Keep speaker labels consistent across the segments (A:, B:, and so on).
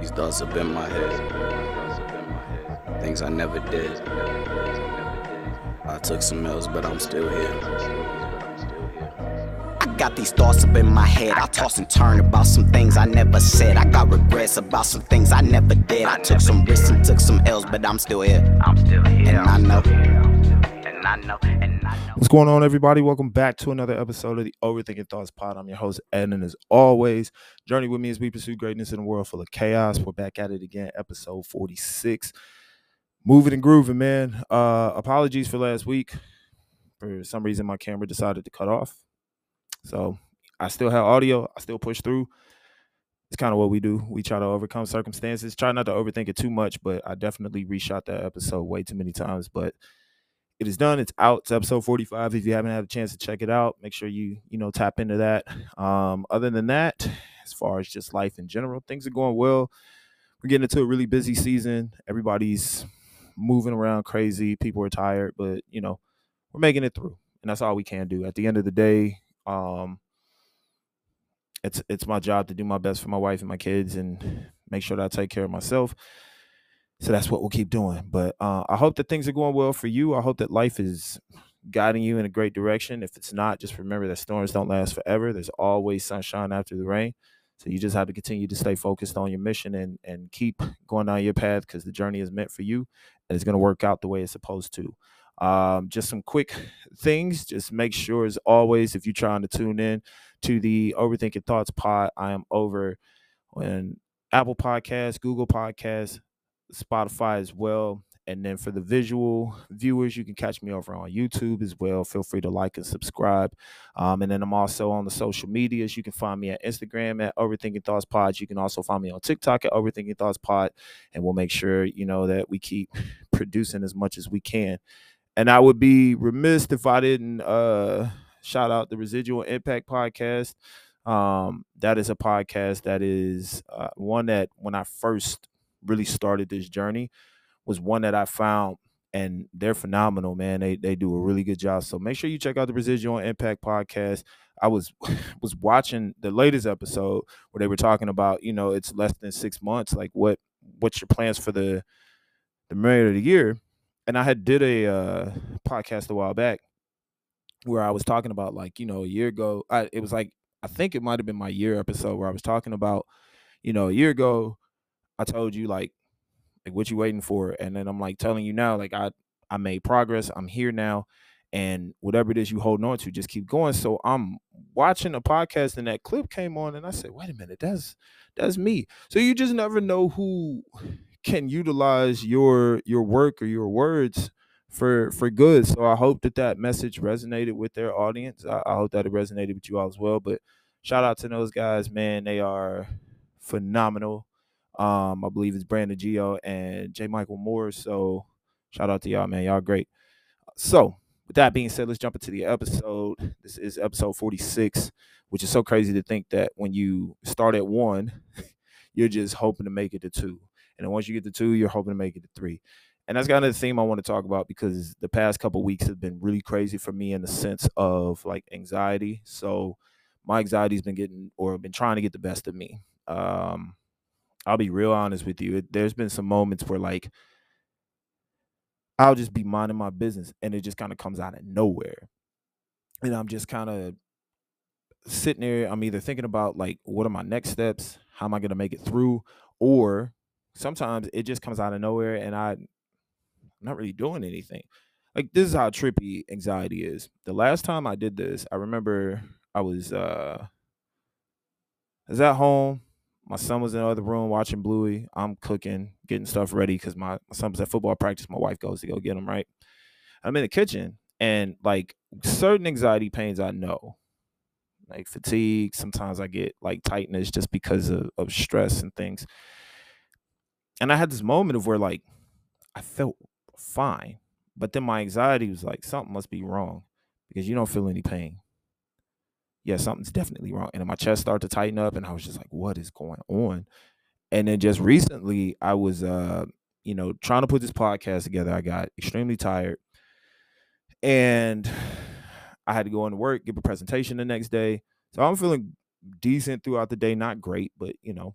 A: These thoughts have been my head. Things I never did. I took some L's, but I'm still here.
B: I got these thoughts up in my head. I toss and turn about some things I never said. I got regrets about some things I never did. I took some risks and took some L's, but I'm still here. I'm still here. And I know. And I know. And I know.
C: What's going on, everybody? Welcome back to another episode of the Overthinking Thoughts Pod. I'm your host, Ed, and as always, journey with me as we pursue greatness in a world full of chaos. We're back at it again, episode 46. Moving and grooving, man. Uh, apologies for last week. For some reason, my camera decided to cut off. So I still have audio. I still push through. It's kind of what we do. We try to overcome circumstances. Try not to overthink it too much, but I definitely reshot that episode way too many times. But it is done. It's out. It's episode 45. If you haven't had a chance to check it out, make sure you, you know, tap into that. Um, other than that, as far as just life in general, things are going well. We're getting into a really busy season. Everybody's moving around crazy. People are tired, but you know, we're making it through. And that's all we can do. At the end of the day, um, it's it's my job to do my best for my wife and my kids and make sure that I take care of myself. So that's what we'll keep doing. But uh, I hope that things are going well for you. I hope that life is guiding you in a great direction. If it's not, just remember that storms don't last forever. There's always sunshine after the rain. So you just have to continue to stay focused on your mission and and keep going down your path because the journey is meant for you and it's going to work out the way it's supposed to. Um, just some quick things. Just make sure, as always, if you're trying to tune in to the Overthinking Thoughts pod, I am over on Apple Podcasts, Google Podcasts, Spotify as well. And then for the visual viewers, you can catch me over on YouTube as well. Feel free to like and subscribe. Um, and then I'm also on the social medias. You can find me at Instagram at Overthinking Thoughts Pod. You can also find me on TikTok at Overthinking Thoughts Pod. And we'll make sure, you know, that we keep producing as much as we can. And I would be remiss if I didn't uh, shout out the Residual Impact Podcast. Um, that is a podcast that is uh, one that when I first really started this journey was one that I found and they're phenomenal, man. They they do a really good job. So make sure you check out the Residual Impact podcast. I was was watching the latest episode where they were talking about, you know, it's less than six months. Like what what's your plans for the the remainder of the year? And I had did a uh, podcast a while back where I was talking about like, you know, a year ago. I, it was like I think it might have been my year episode where I was talking about, you know, a year ago I told you like like what you waiting for? And then I'm like telling you now, like I I made progress. I'm here now. And whatever it is you holding on to, just keep going. So I'm watching a podcast and that clip came on and I said, wait a minute, that's that's me. So you just never know who can utilize your your work or your words for for good. So I hope that that message resonated with their audience. I, I hope that it resonated with you all as well. But shout out to those guys, man. They are phenomenal. Um, I believe it's Brandon Geo and J. Michael Moore. So shout out to y'all, man. Y'all great. So with that being said, let's jump into the episode. This is episode 46, which is so crazy to think that when you start at one, you're just hoping to make it to two. And then once you get to two, you're hoping to make it to three. And that's kind of the theme I want to talk about because the past couple weeks have been really crazy for me in the sense of like anxiety. So my anxiety's been getting or been trying to get the best of me. Um, I'll be real honest with you. There's been some moments where like I'll just be minding my business and it just kind of comes out of nowhere. And I'm just kind of sitting there. I'm either thinking about like what are my next steps? How am I gonna make it through? Or sometimes it just comes out of nowhere and I'm not really doing anything. Like this is how trippy anxiety is. The last time I did this, I remember I was uh I was at home my son was in the other room watching Bluey. I'm cooking, getting stuff ready because my, my son was at football practice. My wife goes to go get him, right? I'm in the kitchen and like certain anxiety pains I know, like fatigue. Sometimes I get like tightness just because of, of stress and things. And I had this moment of where like I felt fine, but then my anxiety was like, something must be wrong because you don't feel any pain yeah, something's definitely wrong. And my chest started to tighten up, and I was just like, what is going on? And then just recently, I was, uh, you know, trying to put this podcast together. I got extremely tired, and I had to go into work, give a presentation the next day. So I'm feeling decent throughout the day, not great, but you know.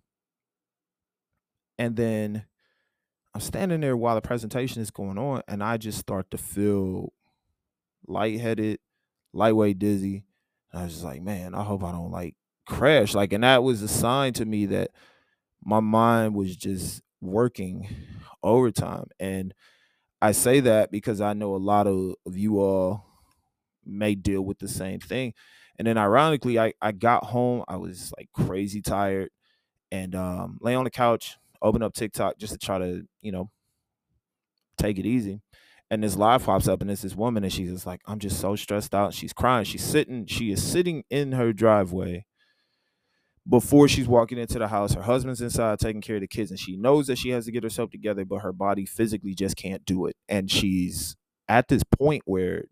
C: And then I'm standing there while the presentation is going on, and I just start to feel lightheaded, lightweight dizzy. And I was just like, man, I hope I don't like crash. Like, and that was a sign to me that my mind was just working overtime. And I say that because I know a lot of, you all may deal with the same thing. And then ironically, I, I got home, I was like crazy tired and um lay on the couch, open up TikTok just to try to, you know, take it easy. And this live pops up and it's this woman and she's just like, I'm just so stressed out. She's crying. She's sitting, she is sitting in her driveway before she's walking into the house. Her husband's inside taking care of the kids, and she knows that she has to get herself together, but her body physically just can't do it. And she's at this point where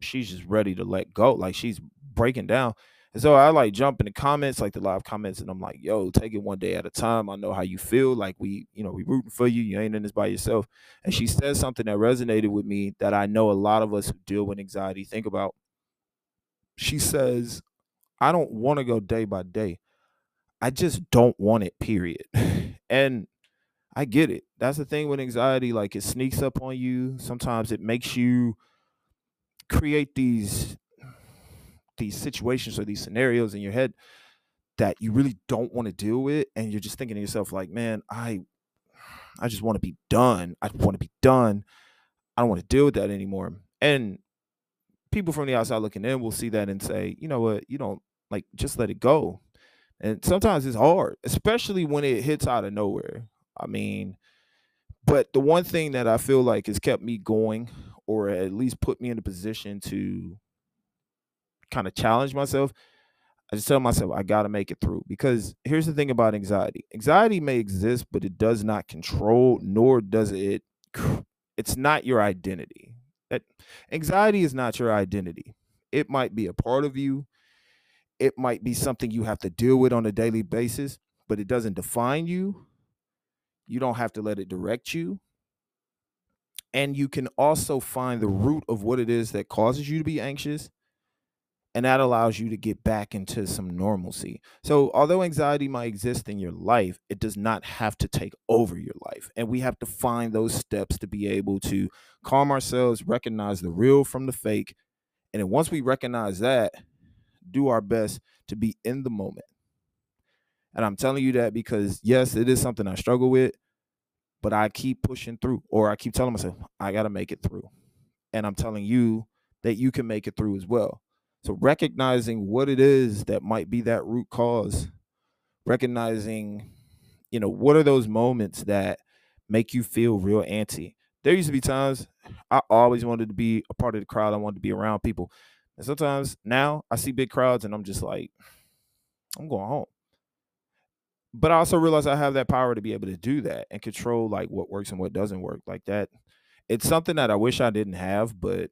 C: she's just ready to let go. Like she's breaking down. And so I like jump in the comments, like the live comments, and I'm like, yo, take it one day at a time. I know how you feel. Like we, you know, we rooting for you. You ain't in this by yourself. And she says something that resonated with me that I know a lot of us who deal with anxiety think about. She says, I don't want to go day by day. I just don't want it, period. and I get it. That's the thing with anxiety. Like it sneaks up on you. Sometimes it makes you create these these situations or these scenarios in your head that you really don't want to deal with and you're just thinking to yourself like man i i just want to be done. I want to be done. I don't want to deal with that anymore. And people from the outside looking in will see that and say you know what? You don't like just let it go. And sometimes it's hard especially when it hits out of nowhere i mean but the one thing that i feel like has kept me going or at least put me in a position to kind of challenge myself, I just tell myself I got to make it through because here's the thing about anxiety. Anxiety may exist, but it does not control nor does it it's not your identity. That anxiety is not your identity. It might be a part of you. It might be something you have to deal with on a daily basis, but it doesn't define you. You don't have to let it direct you. And you can also find the root of what it is that causes you to be anxious and that allows you to get back into some normalcy. So, although anxiety might exist in your life, it does not have to take over your life. And we have to find those steps to be able to calm ourselves, recognize the real from the fake. And then once we recognize that, do our best to be in the moment. And I'm telling you that because, yes, it is something I struggle with, but I keep pushing through, or I keep telling myself, I got to make it through. And I'm telling you that you can make it through as well. So recognizing what it is that might be that root cause, recognizing, you know, what are those moments that make you feel real antsy. There used to be times I always wanted to be a part of the crowd. I wanted to be around people. And sometimes now I see big crowds and I'm just like, I'm going home. But I also realize I have that power to be able to do that and control like what works and what doesn't work. Like that. It's something that I wish I didn't have, but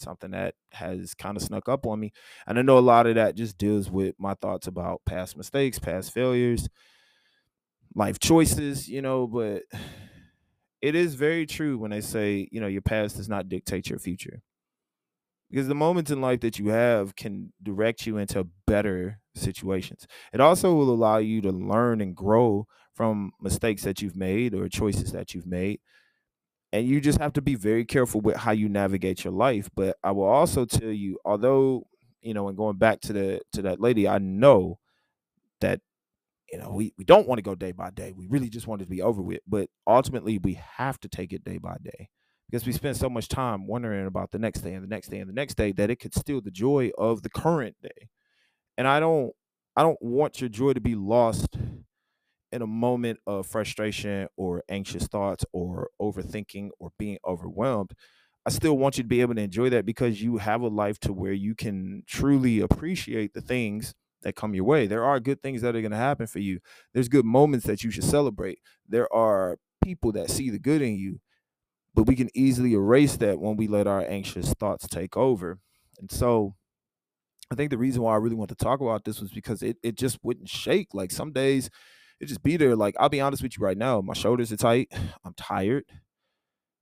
C: something that has kind of snuck up on me. And I know a lot of that just deals with my thoughts about past mistakes, past failures, life choices, you know, but it is very true when they say, you know, your past does not dictate your future. Because the moments in life that you have can direct you into better situations. It also will allow you to learn and grow from mistakes that you've made or choices that you've made and you just have to be very careful with how you navigate your life. But i will also tell you although you know and going back to the to that lady i know that you know we, we don't want to go day by day. We really just want it to be over with. But ultimately we have to take it day by day. Because we spend so much time wondering about the next day and the next day and the next day that it could steal the joy of the current day. And i don't i don't want your joy to be lost in a moment of frustration or anxious thoughts or overthinking or being overwhelmed, I still want you to be able to enjoy that because you have a life to where you can truly appreciate the things that come your way. There are good things that are going to happen for you. There's good moments that you should celebrate. There are people that see the good in you, but we can easily erase that when we let our anxious thoughts take over. And so I think the reason why I really want to talk about this was because it, it just wouldn't shake. Like some days it just be there. Like I'll be honest with you right now, my shoulders are tight. I'm tired.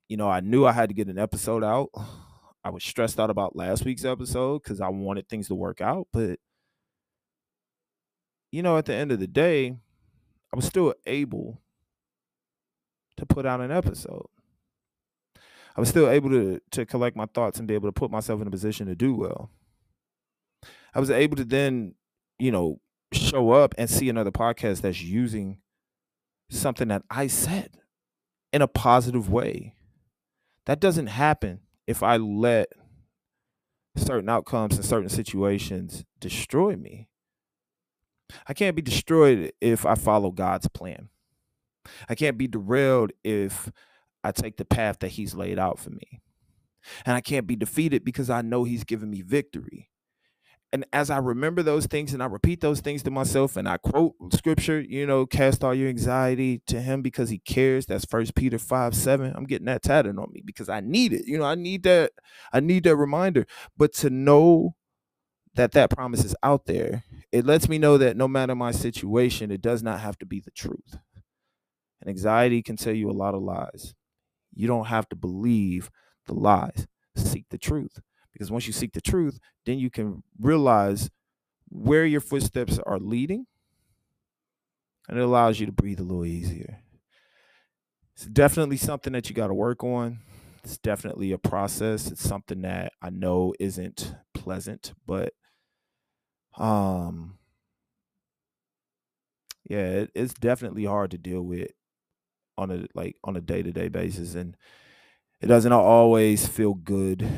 C: You know, I knew I had to get an episode out. I was stressed out about last week's episode because I wanted things to work out, but you know, at the end of the day, I was still able to put out an episode. I was still able to to collect my thoughts and be able to put myself in a position to do well. I was able to then, you know, show up and see another podcast that's using something that I said in a positive way. That doesn't happen if I let certain outcomes and certain situations destroy me. I can't be destroyed if I follow God's plan. I can't be derailed if I take the path that He's laid out for me. And I can't be defeated because I know He's given me victory and as I remember those things and I repeat those things to myself and I quote scripture, you know, cast all your anxiety to him because he cares. That's first Peter 5 7. I'm getting that tatted on me because I need it. You know, I need that, I need that reminder. But to know that that promise is out there, it lets me know that no matter my situation, it does not have to be the truth. And anxiety can tell you a lot of lies. You don't have to believe the lies. Seek the truth because once you seek the truth, then you can realize where your footsteps are leading and it allows you to breathe a little easier. It's definitely something that you got to work on. It's definitely a process. It's something that I know isn't pleasant, but um yeah, it, it's definitely hard to deal with on a like on a day-to-day basis and it doesn't always feel good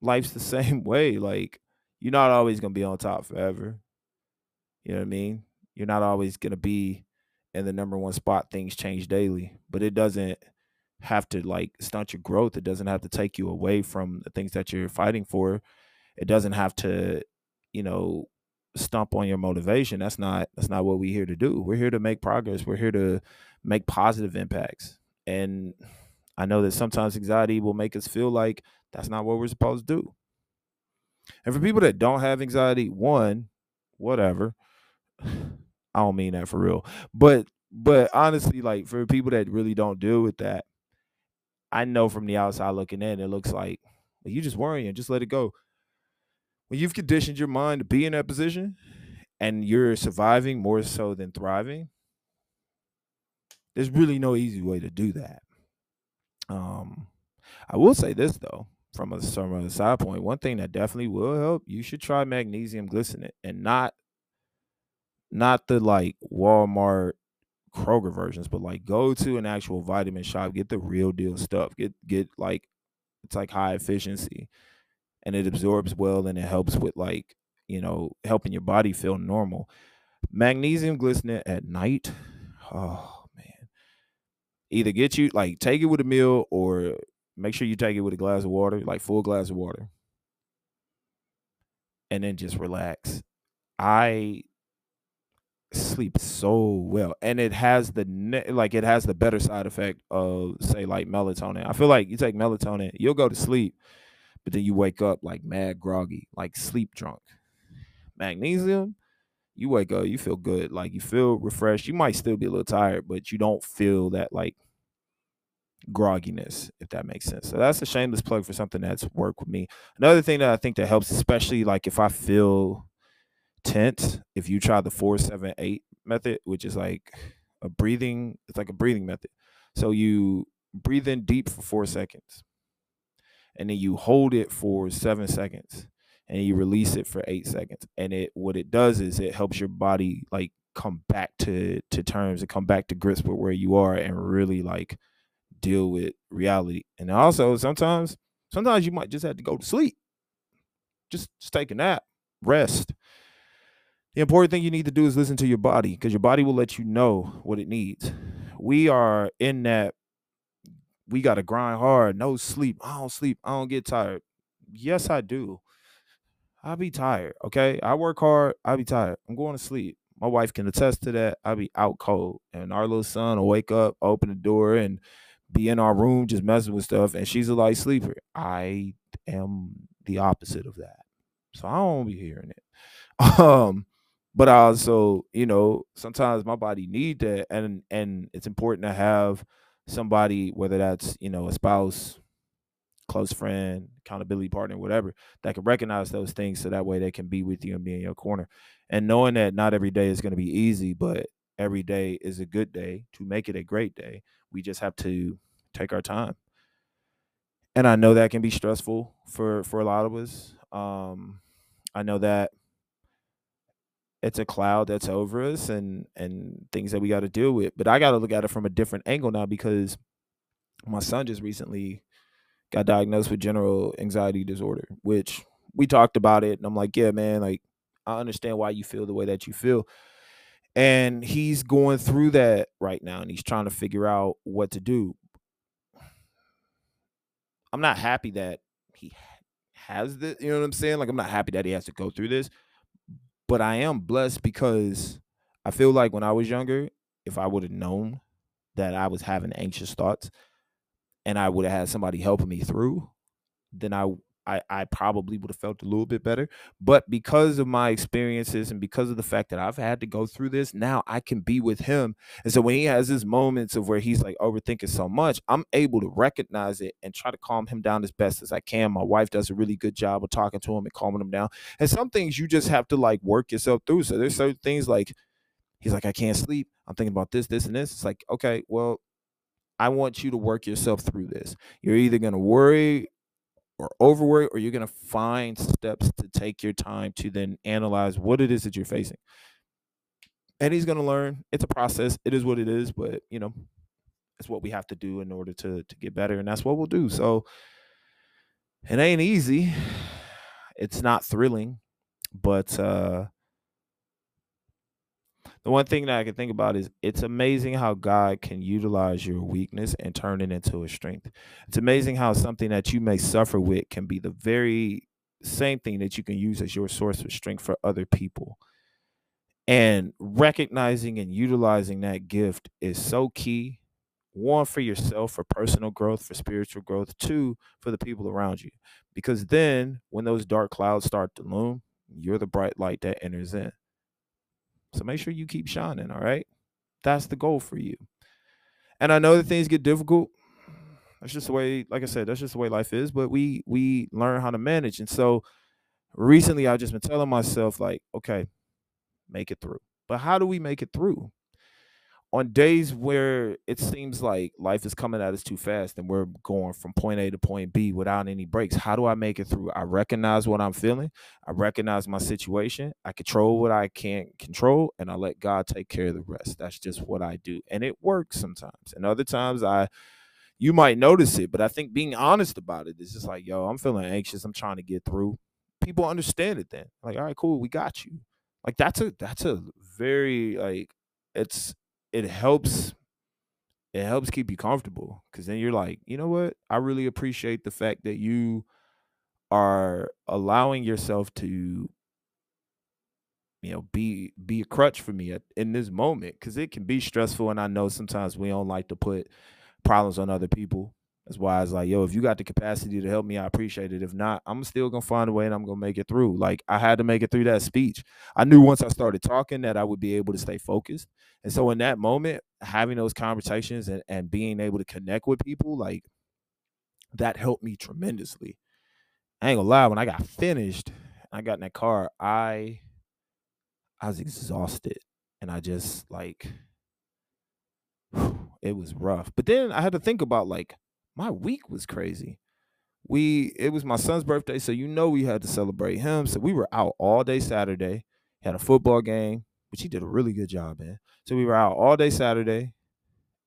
C: life's the same way. Like you're not always gonna be on top forever. You know what I mean? You're not always gonna be in the number one spot. Things change daily, but it doesn't have to like stunt your growth. It doesn't have to take you away from the things that you're fighting for. It doesn't have to, you know, stump on your motivation. That's not that's not what we're here to do. We're here to make progress. We're here to make positive impacts. And I know that sometimes anxiety will make us feel like that's not what we're supposed to do. And for people that don't have anxiety, one, whatever. I don't mean that for real. But but honestly, like for people that really don't deal with that, I know from the outside looking in, it looks like you just worrying, just let it go. When you've conditioned your mind to be in that position and you're surviving more so than thriving, there's really no easy way to do that. Um, I will say this though, from a, from a side point, one thing that definitely will help, you should try magnesium glycinate and not not the like Walmart Kroger versions, but like go to an actual vitamin shop, get the real deal stuff. Get get like it's like high efficiency and it absorbs well and it helps with like, you know, helping your body feel normal. Magnesium glycinate at night. Oh. Either get you like take it with a meal or Make sure you take it with a glass of water, like full glass of water. And then just relax. I sleep so well and it has the ne- like it has the better side effect of say like melatonin. I feel like you take melatonin, you'll go to sleep, but then you wake up like mad groggy, like sleep drunk. Magnesium, you wake up, you feel good, like you feel refreshed. You might still be a little tired, but you don't feel that like grogginess, if that makes sense. So that's a shameless plug for something that's worked with me. Another thing that I think that helps, especially like if I feel tense, if you try the four, seven, eight method, which is like a breathing, it's like a breathing method. So you breathe in deep for four seconds, and then you hold it for seven seconds, and you release it for eight seconds. And it what it does is it helps your body like come back to to terms and come back to grips with where you are and really like deal with reality. And also sometimes, sometimes you might just have to go to sleep. Just, just take a nap, rest. The important thing you need to do is listen to your body because your body will let you know what it needs. We are in that we got to grind hard, no sleep. I don't sleep. I don't get tired. Yes, I do. I'll be tired. Okay. I work hard. I'll be tired. I'm going to sleep. My wife can attest to that. I'll be out cold. And our little son will wake up, open the door, and be in our room just messing with stuff, and she's a light sleeper. I am the opposite of that, so I don't be hearing it. Um, but I also, you know, sometimes my body need that, and and it's important to have somebody, whether that's you know a spouse, close friend, accountability partner, whatever, that can recognize those things, so that way they can be with you and be in your corner. And knowing that not every day is going to be easy, but every day is a good day to make it a great day. We just have to take our time. And I know that can be stressful for for a lot of us. Um I know that it's a cloud that's over us and and things that we got to deal with. But I got to look at it from a different angle now because my son just recently got diagnosed with general anxiety disorder, which we talked about it and I'm like, "Yeah, man, like I understand why you feel the way that you feel." And he's going through that right now and he's trying to figure out what to do. I'm not happy that he has this, you know what I'm saying? Like I'm not happy that he has to go through this, but I am blessed because I feel like when I was younger, if I would have known that I was having anxious thoughts and I would have had somebody helping me through, then I I, I probably would have felt a little bit better. But because of my experiences and because of the fact that I've had to go through this, now I can be with him. And so when he has his moments of where he's like overthinking so much, I'm able to recognize it and try to calm him down as best as I can. My wife does a really good job of talking to him and calming him down. And some things you just have to like work yourself through. So there's certain things like he's like, I can't sleep. I'm thinking about this, this, and this. It's like, okay, well, I want you to work yourself through this. You're either going to worry or overwork or you're going to find steps to take your time to then analyze what it is that you're facing. And he's going to learn. It's a process. It is what it is but you know it's what we have to do in order to to get better and that's what we'll do. So it ain't easy. It's not thrilling but uh the one thing that I can think about is it's amazing how God can utilize your weakness and turn it into a strength. It's amazing how something that you may suffer with can be the very same thing that you can use as your source of strength for other people. And recognizing and utilizing that gift is so key. One, for yourself, for personal growth, for spiritual growth. Two, for the people around you. Because then when those dark clouds start to loom, you're the bright light that enters in. So make sure you keep shining, all right? That's the goal for you. And I know that things get difficult. That's just the way, like I said, that's just the way life is, but we we learn how to manage. And so recently I've just been telling myself, like, okay, make it through. But how do we make it through? On days where it seems like life is coming at us too fast and we're going from point A to point B without any breaks, how do I make it through? I recognize what I'm feeling. I recognize my situation. I control what I can't control and I let God take care of the rest. That's just what I do. And it works sometimes. And other times I you might notice it, but I think being honest about it is just like, yo, I'm feeling anxious. I'm trying to get through. People understand it then. Like, all right, cool, we got you. Like that's a that's a very like it's it helps it helps keep you comfortable because then you're like you know what? I really appreciate the fact that you are allowing yourself to you know be be a crutch for me at, in this moment because it can be stressful and i know sometimes we don't like to put problems on other people that's why I was like, yo, if you got the capacity to help me, I appreciate it. If not, I'm still gonna find a way and I'm gonna make it through. Like I had to make it through that speech. I knew once I started talking that I would be able to stay focused. And so in that moment, having those conversations and, and being able to connect with people, like that helped me tremendously. I ain't gonna lie, when I got finished, I got in that car, I I was exhausted. And I just like it was rough. But then I had to think about like my week was crazy. We it was my son's birthday, so you know we had to celebrate him. So we were out all day Saturday, had a football game, which he did a really good job in. So we were out all day Saturday,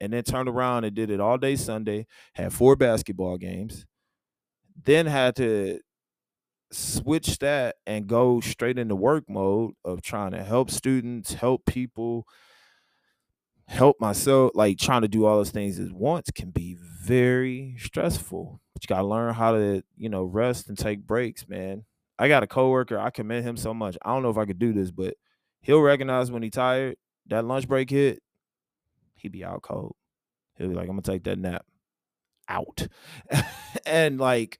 C: and then turned around and did it all day Sunday. Had four basketball games, then had to switch that and go straight into work mode of trying to help students, help people, help myself, like trying to do all those things at once can be very stressful. But you gotta learn how to, you know, rest and take breaks, man. I got a coworker, I commend him so much. I don't know if I could do this, but he'll recognize when he's tired, that lunch break hit, he be out cold. He'll be like, I'm gonna take that nap out. and like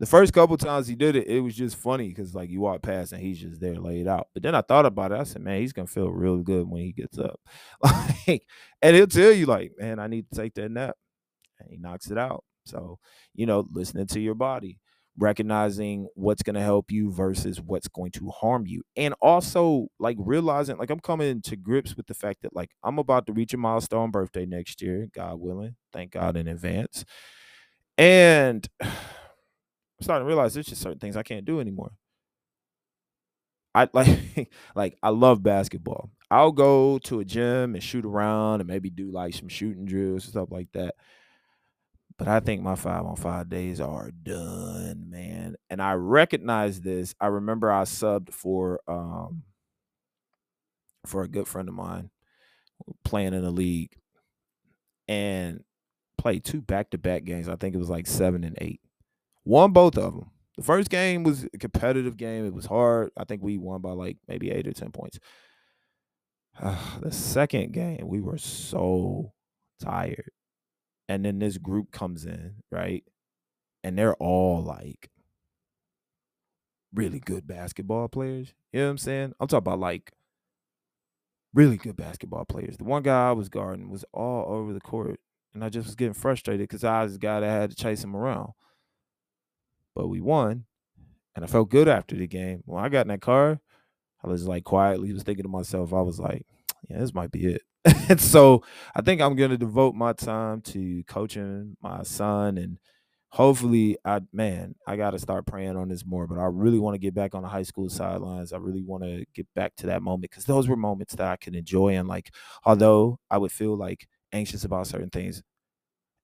C: the first couple times he did it, it was just funny because like you walk past and he's just there laid out. But then I thought about it. I said, man, he's gonna feel real good when he gets up. like, and he'll tell you, like, man, I need to take that nap. He knocks it out. So, you know, listening to your body. recognizing what's going to help you versus what's going to harm you and also like realizing like i'm coming to grips with the fact that like i'm about to reach a milestone birthday next year god willing thank god in advance and i'm starting to realize there's just certain things i can't do anymore i like like i love basketball i'll go to a gym and shoot around and maybe do like some shooting drills and stuff like that but I think my five on five days are done, man. And I recognize this. I remember I subbed for um for a good friend of mine playing in a league and played two back to back games. I think it was like seven and eight. Won both of them. The first game was a competitive game. It was hard. I think we won by like maybe eight or 10 points. Uh, the second game, we were so tired and then this group comes in, right? And they're all like really good basketball players. You know what I'm saying? I'm talking about like really good basketball players. The one guy I was guarding was all over the court, and I just was getting frustrated because I was the guy that had to chase him around. But we won, and I felt good after the game. When I got in that car, I was like quietly was thinking to myself, I was like, yeah, this might be it. And so I think I'm gonna devote my time to coaching my son and hopefully I man, I gotta start praying on this more. But I really want to get back on the high school sidelines. I really want to get back to that moment because those were moments that I could enjoy. And like although I would feel like anxious about certain things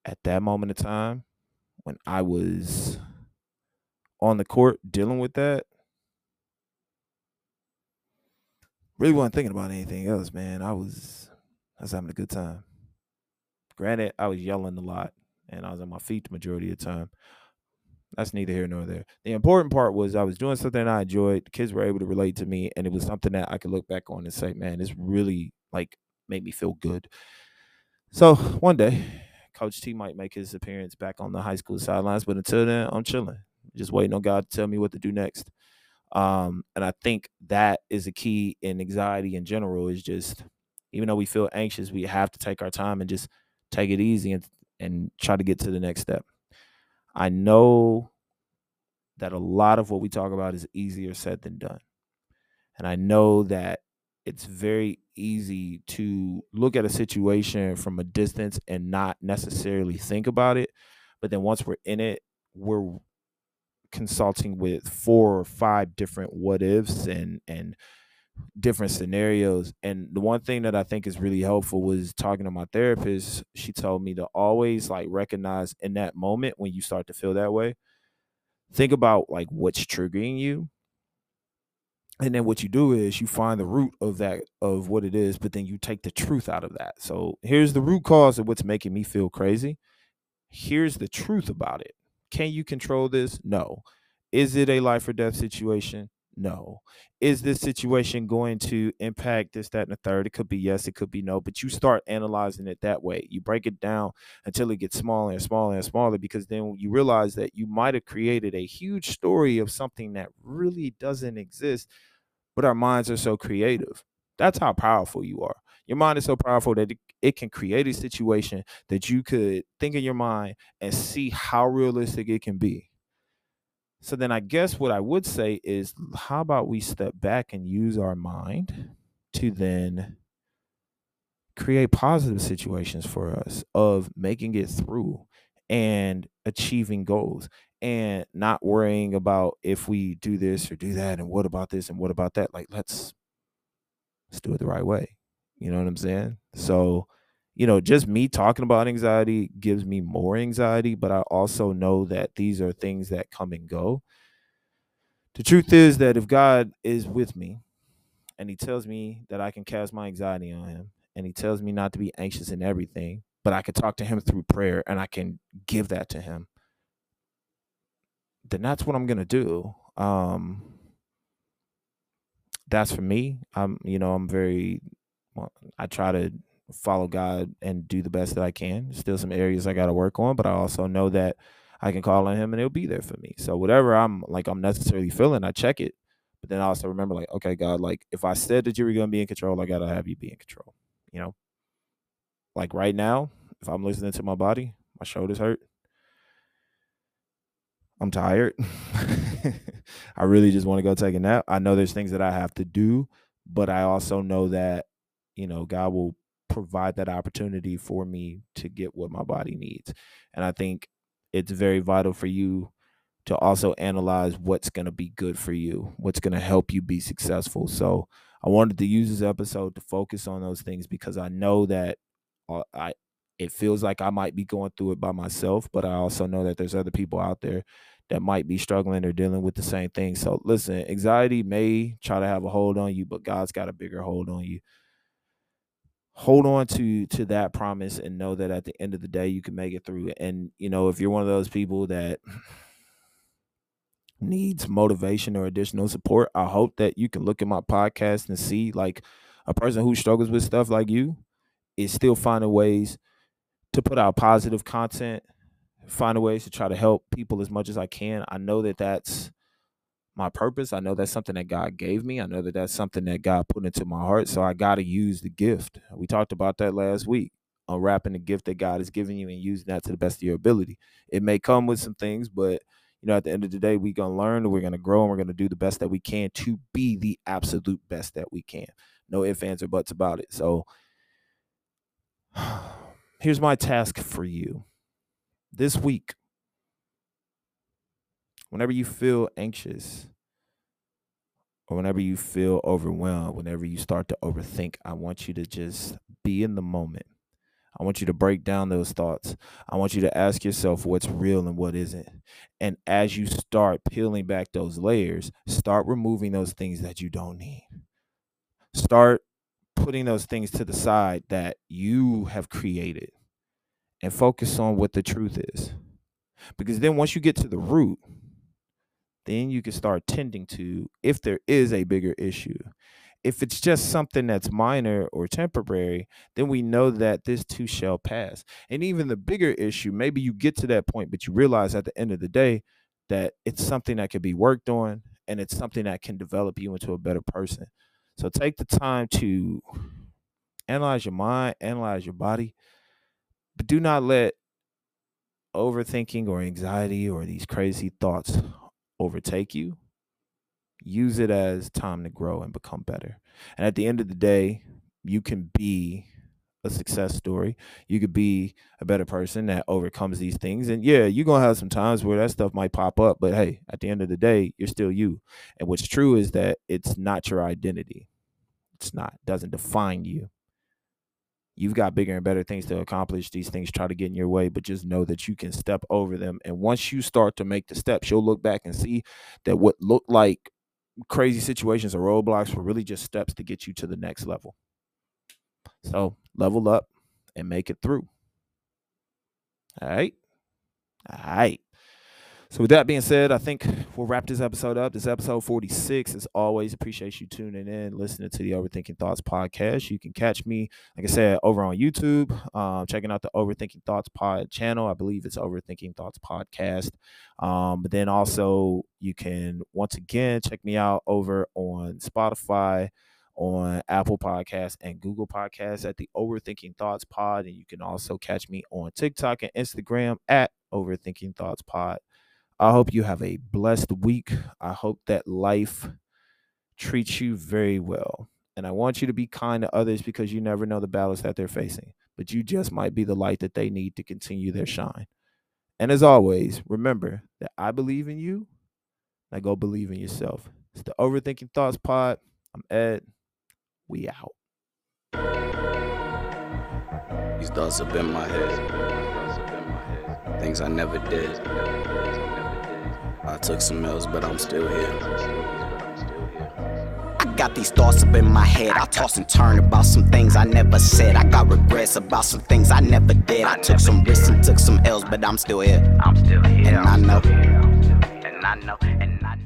C: at that moment of time when I was on the court dealing with that, really wasn't thinking about anything else, man. I was I was having a good time. Granted, I was yelling a lot and I was on my feet the majority of the time. That's neither here nor there. The important part was I was doing something I enjoyed. The kids were able to relate to me, and it was something that I could look back on and say, "Man, this really like made me feel good." So one day, Coach T might make his appearance back on the high school sidelines, but until then, I'm chilling, just waiting on God to tell me what to do next. Um, and I think that is a key in anxiety in general. Is just even though we feel anxious, we have to take our time and just take it easy and and try to get to the next step. I know that a lot of what we talk about is easier said than done. And I know that it's very easy to look at a situation from a distance and not necessarily think about it. But then once we're in it, we're consulting with four or five different what ifs and and different scenarios. And the one thing that I think is really helpful was talking to my therapist. She told me to always like recognize in that moment when you start to feel that way, think about like what's triggering you. And then what you do is you find the root of that of what it is, but then you take the truth out of that. So here's the root cause of what's making me feel crazy. Here's the truth about it. Can you control this? No. Is it a life or death situation? No. Is this situation going to impact this, that, and the third? It could be yes, it could be no, but you start analyzing it that way. You break it down until it gets smaller and smaller and smaller because then you realize that you might have created a huge story of something that really doesn't exist, but our minds are so creative. That's how powerful you are. Your mind is so powerful that it, can create a situation that you could think in your mind and see how realistic it can be so then I guess what I would say is how about we step back and use our mind to then create positive situations for us of making it through and achieving goals and not worrying about if we do this or do that and what about this and what about that. Like let's let's do it the right way. You know what i'm saying? So you know, just me talking about anxiety gives me more anxiety, but I also know that these are things that come and go. The truth is that if God is with me and he tells me that I can cast my anxiety on him and he tells me not to be anxious in everything, but I can talk to him through prayer and I can give that to him, then that's what I'm going to do. Um, that's for me. I'm, you know, I'm very, well, I try to follow God and do the best that I can. Still some areas I got to work on, but I also know that I can call on him and he'll be there for me. So whatever I'm like I'm necessarily feeling, I check it. But then I also remember like, okay, God, like if I said that you were gonna be in control, I gotta have you be in control. You know? Like right now, if I'm listening to my body, my shoulders hurt. I'm tired. I really just want to go take a nap. I know there's things that I have to do, but I also know that, you know, God will provide that opportunity for me to get what my body needs. And I think it's very vital for you to also analyze what's going to be good for you, what's going to help you be successful. So I wanted to use this episode to focus on those things because I know that uh, I it feels like I might be going through it by myself, but I also know that there's other people out there that might be struggling or dealing with the same thing. So listen, anxiety may try to have a hold on you, but God's got a bigger hold on you. Hold on to to that promise and know that at the end of the day you can make it through. And you know, if you're one of those people that needs motivation or additional support, I hope that you can look at my podcast and see like a person who struggles with stuff like you is still finding ways to put out positive content, find ways to try to help people as much as I can. I know that that's my purpose. I know that's something that God gave me. I know that that's something that God put into my heart. So I got to use the gift. We talked about that last week. Unwrapping the gift that God has given you and using that to the best of your ability. It may come with some things, but you know, at the end of the day, we're gonna learn, we're gonna grow, and we're gonna do the best that we can to be the absolute best that we can. No ifs, ands, or buts about it. So here's my task for you this week. Whenever you feel anxious or whenever you feel overwhelmed, whenever you start to overthink, I want you to just be in the moment. I want you to break down those thoughts. I want you to ask yourself what's real and what isn't. And as you start peeling back those layers, start removing those things that you don't need. Start putting those things to the side that you have created and focus on what the truth is. Because then once you get to the root, then you can start tending to if there is a bigger issue. If it's just something that's minor or temporary, then we know that this too shall pass. And even the bigger issue, maybe you get to that point, but you realize at the end of the day that it's something that can be worked on and it's something that can develop you into a better person. So take the time to analyze your mind, analyze your body, but do not let overthinking or anxiety or these crazy thoughts overtake you. Use it as time to grow and become better. And at the end of the day, you can be a success story. You could be a better person that overcomes these things. And yeah, you're going to have some times where that stuff might pop up, but hey, at the end of the day, you're still you. And what's true is that it's not your identity. It's not, it doesn't define you. You've got bigger and better things to accomplish. These things try to get in your way, but just know that you can step over them. And once you start to make the steps, you'll look back and see that what looked like crazy situations or roadblocks were really just steps to get you to the next level. So level up and make it through. All right. All right. So with that being said, I think we'll wrap this episode up. This episode 46. As always, appreciate you tuning in, listening to the Overthinking Thoughts podcast. You can catch me, like I said, over on YouTube, um, checking out the Overthinking Thoughts pod channel. I believe it's Overthinking Thoughts podcast. Um, but then also you can once again check me out over on Spotify, on Apple Podcasts and Google Podcasts at the Overthinking Thoughts Pod. And you can also catch me on TikTok and Instagram at Overthinking Thoughts Pod. I hope you have a blessed week. I hope that life treats you very well. And I want you to be kind to others because you never know the battles that they're facing, but you just might be the light that they need to continue their shine. And as always, remember that I believe in you. Now go believe in yourself. It's the Overthinking Thoughts Pod. I'm Ed. We out.
A: These thoughts up in my head. Things I never did. I took some L's, but I'm still here.
B: I got these thoughts up in my head. I toss and turn about some things I never said. I got regrets about some things I never did. I took some risks and took some L's, but I'm still here.
D: I'm still here.
B: And I know.
D: And I know. And I know.